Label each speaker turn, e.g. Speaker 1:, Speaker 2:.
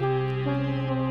Speaker 1: Música